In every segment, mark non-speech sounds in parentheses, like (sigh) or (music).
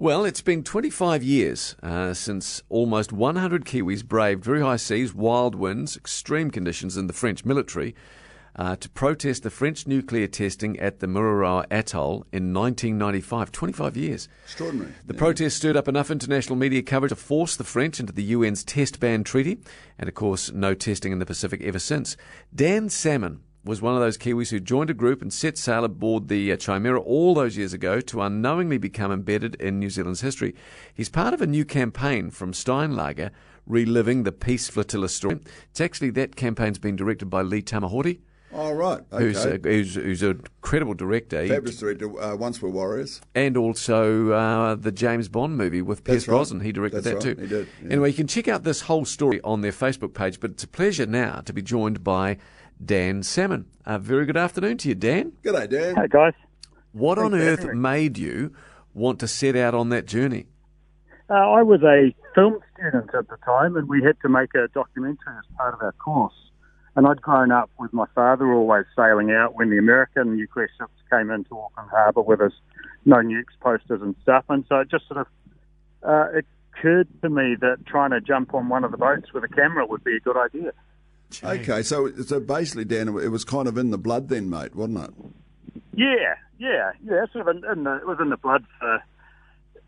Well, it's been 25 years uh, since almost 100 Kiwis braved very high seas, wild winds, extreme conditions in the French military uh, to protest the French nuclear testing at the Mururoa Atoll in 1995. 25 years. Extraordinary. The protest stirred up enough international media coverage to force the French into the UN's test ban treaty, and of course, no testing in the Pacific ever since. Dan Salmon was one of those Kiwis who joined a group and set sail aboard the uh, Chimera all those years ago to unknowingly become embedded in New Zealand's history. He's part of a new campaign from Steinlager, reliving the Peace Flotilla story. It's actually that campaign's been directed by Lee Tamahori. Oh, right. Okay. Who's, a, who's, who's a credible director. Fabulous director. Uh, Once Were Warriors. And also uh, the James Bond movie with Pierce right. Brosnan. He directed That's that right. too. He did, yeah. Anyway, you can check out this whole story on their Facebook page, but it's a pleasure now to be joined by Dan Salmon. A very good afternoon to you, Dan. G'day, Dan. Hey guys. What on Thanks for earth having made you want to set out on that journey? Uh, I was a film student at the time, and we had to make a documentary as part of our course. And I'd grown up with my father always sailing out when the American nuclear ships came into Auckland Harbour with us, no nukes posters and stuff. And so it just sort of uh, it occurred to me that trying to jump on one of the boats with a camera would be a good idea. Okay, so so basically, Dan, it was kind of in the blood then, mate, wasn't it? Yeah, yeah, yeah. Sort of in, in the, it was in the blood for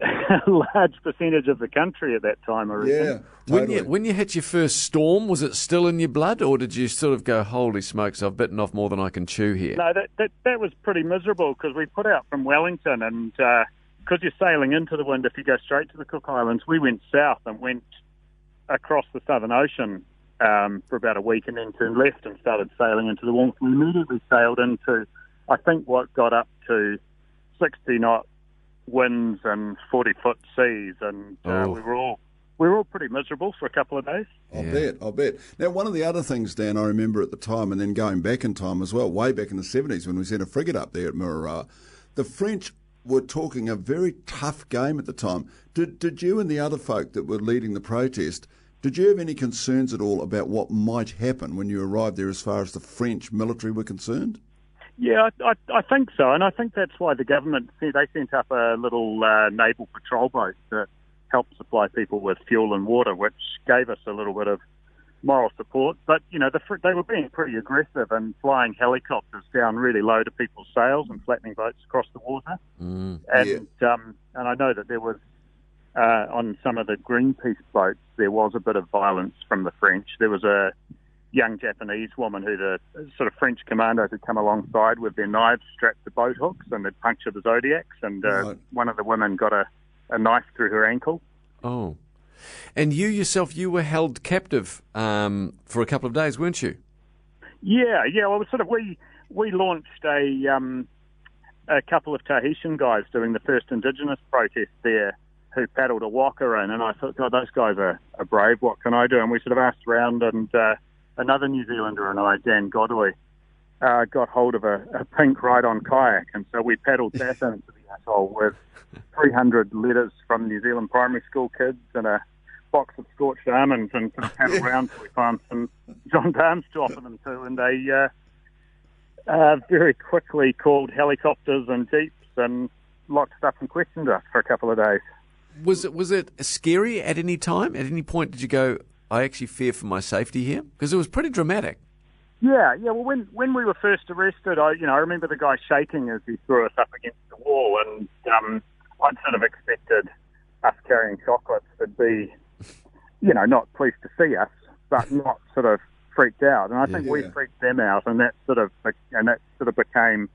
a (laughs) large percentage of the country at that time. I reckon. Yeah, When totally. you when you hit your first storm, was it still in your blood, or did you sort of go, "Holy smokes, I've bitten off more than I can chew here"? No, that that, that was pretty miserable because we put out from Wellington, and uh, because you're sailing into the wind, if you go straight to the Cook Islands, we went south and went across the Southern Ocean um, for about a week, and then turned left and started sailing into the warmth. We immediately sailed into, I think, what got up to 60 knot winds and 40 foot seas, and uh, Oh. we were all we were all pretty miserable for a couple of days. I'll Yeah. bet, I'll bet. Now, one of the other things, Dan, I remember at the time, and then going back in time as well, way back in the 70s when we sent a frigate up there at Mururoa, the French were talking a very tough game at the time. Did, did you and the other folk that were leading the protest, did you have any concerns at all about what might happen when you arrived there as far as the French military were concerned? Yeah, I, I, I think so, and I think that's why the government they sent up a little uh, naval patrol boat that helped supply people with fuel and water, which gave us a little bit of moral support. But you know, the, they were being pretty aggressive and flying helicopters down really low to people's sails and flattening boats across the water. Mm. And um, and I know that there was uh, on some of the Greenpeace boats there was a bit of violence from the French. There was a young Japanese woman who the sort of French commandos had come alongside with their knives strapped to boat hooks and they'd puncture the zodiacs. And uh, Right. one of the women got a, a knife through her ankle. Oh, and you yourself, you were held captive um, for a couple of days, weren't you? Yeah, yeah. Well, sort of we we launched a um, a couple of Tahitian guys doing the first Indigenous protest there, who paddled a waka in, and I thought, God, those guys are, are brave. What can I do? And we sort of asked around, and uh, another New Zealander and I, Dan Godoy, uh, got hold of a, a pink ride-on kayak, and so we paddled that (laughs) into the atoll with 300 letters from New Zealand primary school kids and a box of scorched almonds and sort of paddled around (laughs) till we found some gendarmes to offer them to, and they uh, uh, very quickly called helicopters and jeeps and locked us up and questioned us for a couple of days. Was it was it scary at any time? At any point, did you go? I actually fear for my safety here because it was pretty dramatic. Yeah, yeah. Well, when when we were first arrested, I you know I remember the guy shaking as he threw us up against the wall, and um, I'd sort of expected us carrying chocolates would be, you know, not pleased to see us, but not sort of freaked out. And I think we Yeah. freaked them out, and that sort of and that sort of became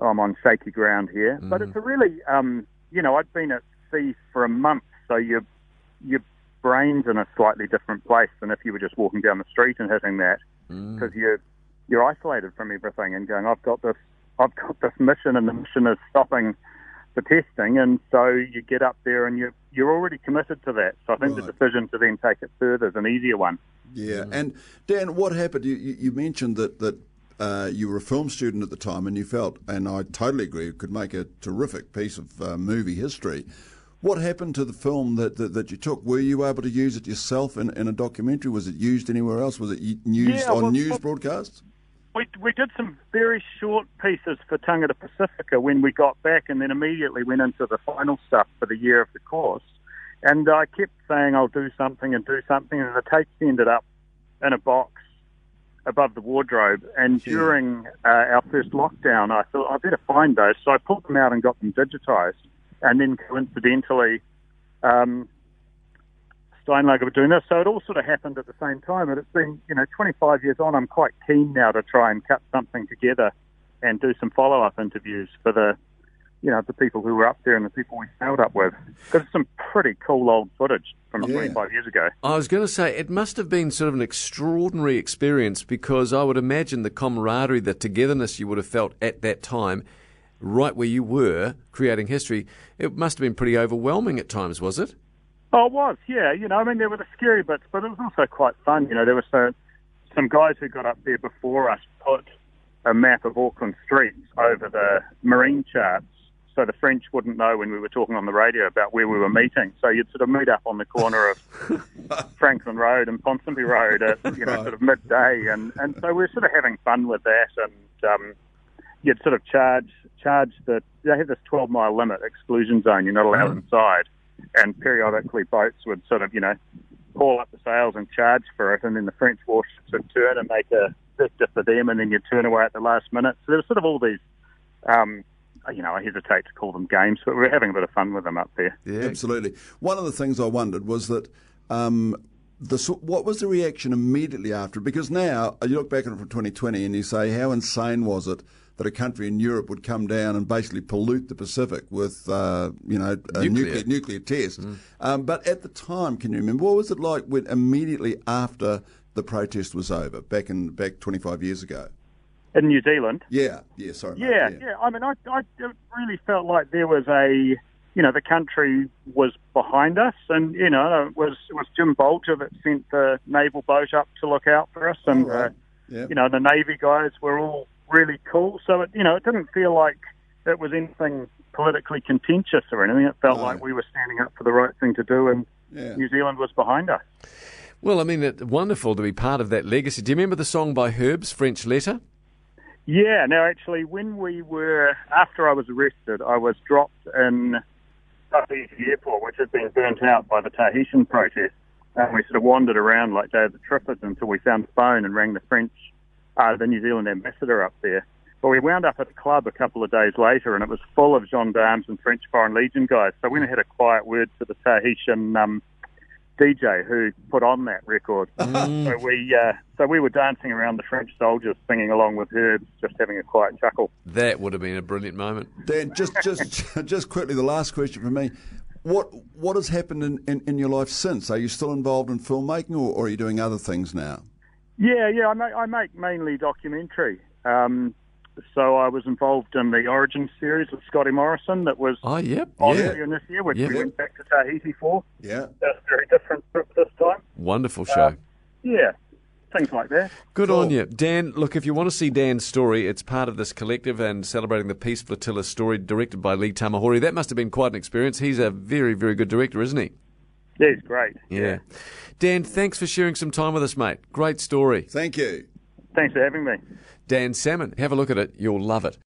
I'm on shaky ground here. But it's a really, um, you know, I'd been at sea for a month, so your your brain's in a slightly different place than if you were just walking down the street and hitting that because you're you're isolated from everything and going, I've got this, I've got this mission, and the mission is stopping the testing, and so you get up there and you're you're already committed to that. So I think the decision to then take it further is an easier one. Yeah, and Dan, what happened? You, you you mentioned that that uh, you were a film student at the time, and you felt, and I totally agree, it could make a terrific piece of uh, movie history. What happened to the film that, that, that you took? Were you able to use it yourself in, in a documentary? Was it used anywhere else? Was it used Yeah, on well, news well- broadcasts? We, we did some very short pieces for Tagata Pasifika when we got back, and then immediately went into the final stuff for the year of the course. And I kept saying I'll do something and do something, and the tapes ended up in a box above the wardrobe. And Yeah. during uh, our first lockdown, I thought I better find those, so I pulled them out and got them digitized. And then coincidentally, um, Steinlager were doing this, so it all sort of happened at the same time. And it's been, you know, 25 years on. I'm quite keen now to try and cut something together and do some follow-up interviews for the, you know, the people who were up there and the people we sailed up with. Because it's some pretty cool old footage from Yeah. 25 years ago. I was going to say it must have been sort of an extraordinary experience because I would imagine the camaraderie, the togetherness you would have felt at that time, right where you were creating history, it must have been pretty overwhelming at times, was it? Oh, it was, yeah. You know, I mean, there were the scary bits, but it was also quite fun. You know, there were so, some guys who got up there before us put a map of Auckland streets over the marine charts so the French wouldn't know when we were talking on the radio about where we were meeting. So you'd sort of meet up on the corner of (laughs) Franklin Road and Ponsonby Road at, you know, Right. sort of midday. And, and so we were sort of having fun with that. And um, you'd sort of charge, charge the, they have this 12 mile limit exclusion zone. You're not allowed inside and periodically boats would sort of, you know, haul up the sails and charge for it, and then the French warships would turn and make a sector for them, and then you'd turn away at the last minute. So there was sort of all these, um, you know, I hesitate to call them games, but we're having a bit of fun with them up there. Yeah. Absolutely. One of the things I wondered was that um, the what was the reaction immediately after? Because now you look back on it from 2020 and you say, how insane was it that a country in Europe would come down and basically pollute the Pacific with, uh, you know, a Nuclear. nuclear, nuclear test? Um, but at the time, can you remember what was it like when immediately after the protest was over, back in back 25 years ago? In New Zealand, Yeah, yeah. Sorry. mate, yeah, yeah. I mean, I, I really felt like there was a, you know, the country was behind us, and you know, it was it was Jim Bolger that sent the naval boat up to look out for us, and All right. uh, Yeah. you know, the Navy guys were all really cool. So it, you know, it didn't feel like it was anything politically contentious or anything. It felt No. like we were standing up for the right thing to do, and Yeah. New Zealand was behind us. Well, I mean, it's wonderful to be part of that legacy. Do you remember the song by Herbs, French Letter? Yeah, now actually, when we were, after I was arrested, I was dropped in Tahiti Airport, which had been burnt out by the Tahitian protest. And we sort of wandered around like Day of the Trippers until we found the phone and rang the French, uh, the New Zealand ambassador up there. But we wound up at the club a couple of days later, and it was full of gendarmes and French Foreign Legion guys. So we had a quiet word to the Tahitian um, DJ who put on that record. so we uh, so we were dancing around the French soldiers, singing along with Herbs, just having a quiet chuckle. That would have been a brilliant moment. Dan, just just (laughs) just quickly, the last question for me. What what has happened in, in, in your life since? Are you still involved in filmmaking, or, or are you doing other things now? Yeah, yeah, I make, I make mainly documentary. Um, so I was involved in the Origin series with Scotty Morrison that was Oh, yep. on Yeah. earlier this year, which Yeah. we went back to Tahiti for. Yeah. That's a very different trip this time. Wonderful show. Yeah, things like that. Good Cool. on you. Dan, look, if you want to see Dan's story, it's part of this collective and celebrating the Peace Flotilla story directed by Lee Tamahori. That must have been quite an experience. He's a very, very good director, isn't he? Yeah, it's great. Yeah. Dan, thanks for sharing some time with us, mate. Great story. Thank you. Thanks for having me. Dan Salmon, have a look at it. You'll love it.